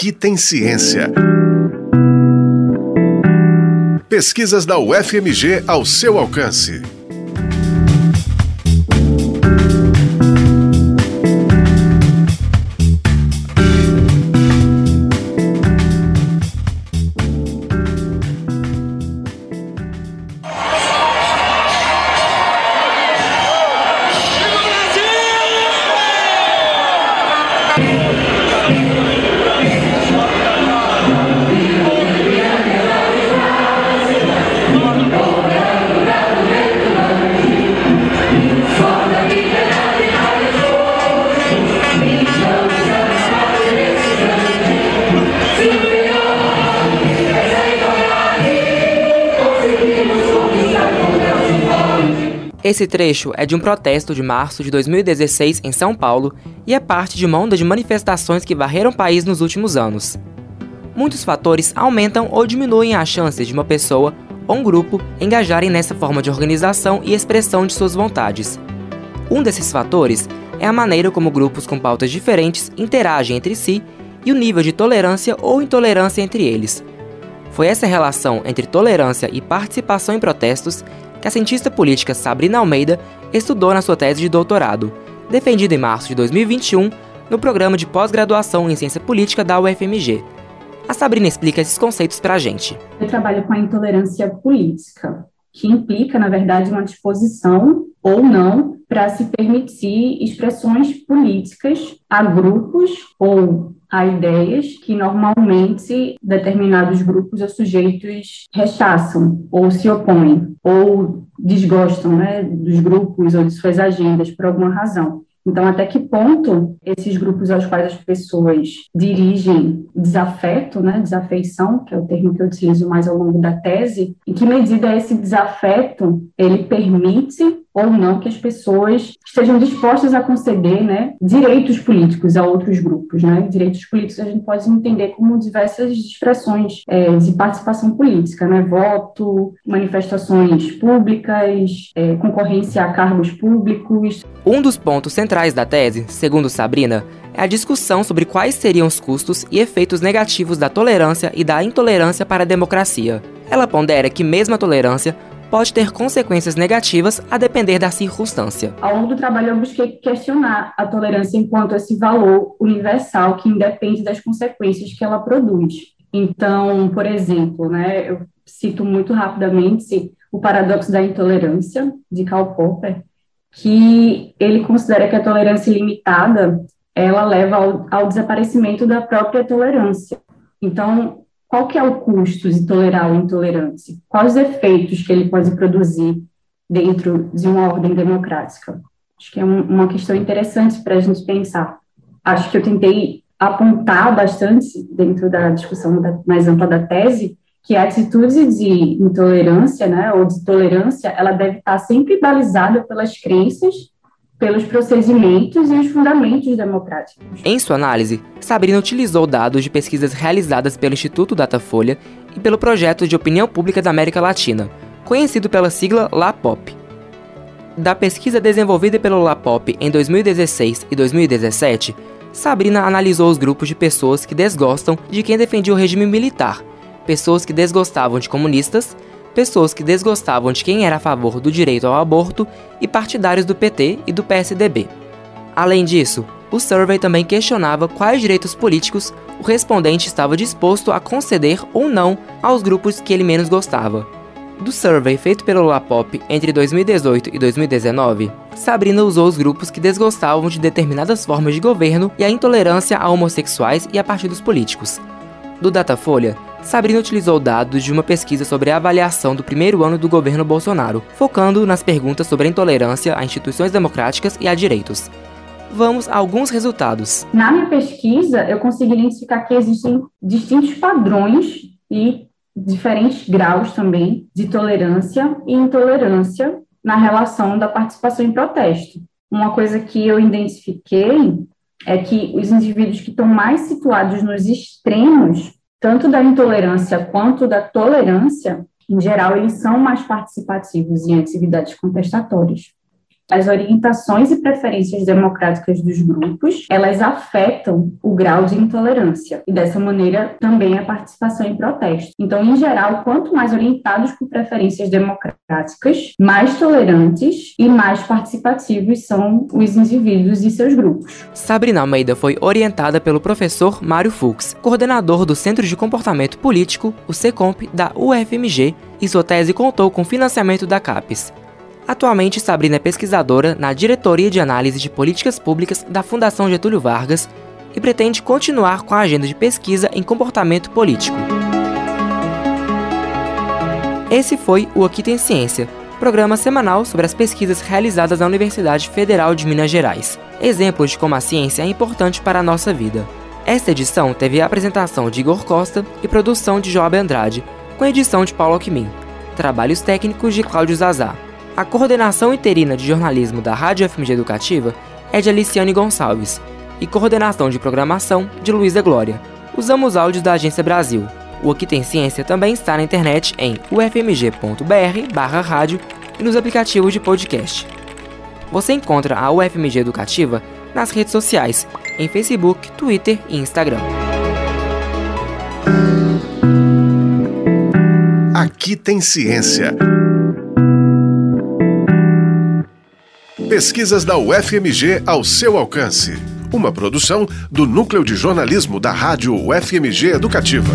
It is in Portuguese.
aqui tem ciência. Pesquisas da UFMG ao seu alcance. Esse trecho é de um protesto de março de 2016 em São Paulo e é parte de uma onda de manifestações que varreram o país nos últimos anos. Muitos fatores aumentam ou diminuem as chances de uma pessoa ou um grupo engajarem nessa forma de organização e expressão de suas vontades. Um desses fatores é a maneira como grupos com pautas diferentes interagem entre si e o nível de tolerância ou intolerância entre eles. Foi essa relação entre tolerância e participação em protestos que a cientista política Sabrina Almeida estudou na sua tese de doutorado, defendida em março de 2021 no programa de pós-graduação em ciência política da UFMG. A Sabrina explica esses conceitos para a gente. Eu trabalho com a intolerância política, que implica, na verdade, uma disposição ou não para se permitir expressões políticas a grupos ou a ideias que normalmente determinados grupos ou sujeitos rechaçam ou se opõem ou desgostam né, dos grupos ou de suas agendas por alguma razão. Então, até que ponto esses grupos aos quais as pessoas dirigem desafeto, né, desafeição, que é o termo que eu utilizo mais ao longo da tese, em que medida esse desafeto ele permite ou não que as pessoas estejam dispostas a conceder né, direitos políticos a outros grupos. Né? Direitos políticos a gente pode entender como diversas expressões é, de participação política, né? voto, manifestações públicas, é, concorrência a cargos públicos. Um dos pontos centrais da tese, segundo Sabrina, é a discussão sobre quais seriam os custos e efeitos negativos da tolerância e da intolerância para a democracia. Ela pondera que mesmo a tolerância pode ter consequências negativas a depender da circunstância. Ao longo do trabalho, eu busquei questionar a tolerância enquanto esse valor universal que independe das consequências que ela produz. Então, por exemplo, né, eu cito muito rapidamente o paradoxo da intolerância, de Karl Popper, que ele considera que a tolerância ilimitada ela leva ao, ao desaparecimento da própria tolerância. Então, qual que é o custo de tolerar a intolerância? Quais os efeitos que ele pode produzir dentro de uma ordem democrática? Acho que é um, uma questão interessante para a gente pensar. Acho que eu tentei apontar bastante dentro da discussão da, mais ampla da tese que a atitude de intolerância, né, ou de tolerância, ela deve estar sempre balizada pelas crenças pelos procedimentos e os fundamentos democráticos. Em sua análise, Sabrina utilizou dados de pesquisas realizadas pelo Instituto Datafolha e pelo Projeto de Opinião Pública da América Latina, conhecido pela sigla LAPOP. Da pesquisa desenvolvida pelo LAPOP em 2016 e 2017, Sabrina analisou os grupos de pessoas que desgostam de quem defendia o regime militar, pessoas que desgostavam de comunistas, pessoas que desgostavam de quem era a favor do direito ao aborto e partidários do PT e do PSDB. Além disso, o survey também questionava quais direitos políticos o respondente estava disposto a conceder ou não aos grupos que ele menos gostava. Do survey feito pelo Lapop entre 2018 e 2019, Sabrina usou os grupos que desgostavam de determinadas formas de governo e a intolerância a homossexuais e a partidos políticos. Do Datafolha, Sabrina utilizou dados de uma pesquisa sobre a avaliação do primeiro ano do governo Bolsonaro, focando nas perguntas sobre a intolerância a instituições democráticas e a direitos. Vamos a alguns resultados. Na minha pesquisa, eu consegui identificar que existem distintos padrões e diferentes graus também de tolerância e intolerância na relação da participação em protesto. Uma coisa que eu identifiquei é que os indivíduos que estão mais situados nos extremos tanto da intolerância quanto da tolerância, em geral, eles são mais participativos em atividades contestatórias. As orientações e preferências democráticas dos grupos, elas afetam o grau de intolerância e dessa maneira também a participação em protesto. Então, em geral, quanto mais orientados por preferências democráticas, mais tolerantes e mais participativos são os indivíduos e seus grupos. Sabrina Almeida foi orientada pelo professor Mário Fux, coordenador do Centro de Comportamento Político, o SECOMP, da UFMG, e sua tese contou com financiamento da CAPES. Atualmente, Sabrina é pesquisadora na Diretoria de Análise de Políticas Públicas da Fundação Getúlio Vargas e pretende continuar com a agenda de pesquisa em comportamento político. Esse foi o Aqui Tem Ciência, programa semanal sobre as pesquisas realizadas na Universidade Federal de Minas Gerais, exemplos de como a ciência é importante para a nossa vida. Esta edição teve a apresentação de Igor Costa e produção de Joab Andrade, com edição de Paulo Alckmin, trabalhos técnicos de Cláudio Zazá. A coordenação interina de jornalismo da Rádio FMG Educativa é de Aliciane Gonçalves e coordenação de programação de Luísa Glória. Usamos áudios da Agência Brasil. O Aqui Tem Ciência também está na internet em ufmg.br barra rádio e nos aplicativos de podcast. Você encontra a UFMG Educativa nas redes sociais, em Facebook, Twitter e Instagram. Aqui tem ciência. Pesquisas da UFMG ao seu alcance. Uma produção do Núcleo de Jornalismo da Rádio UFMG Educativa.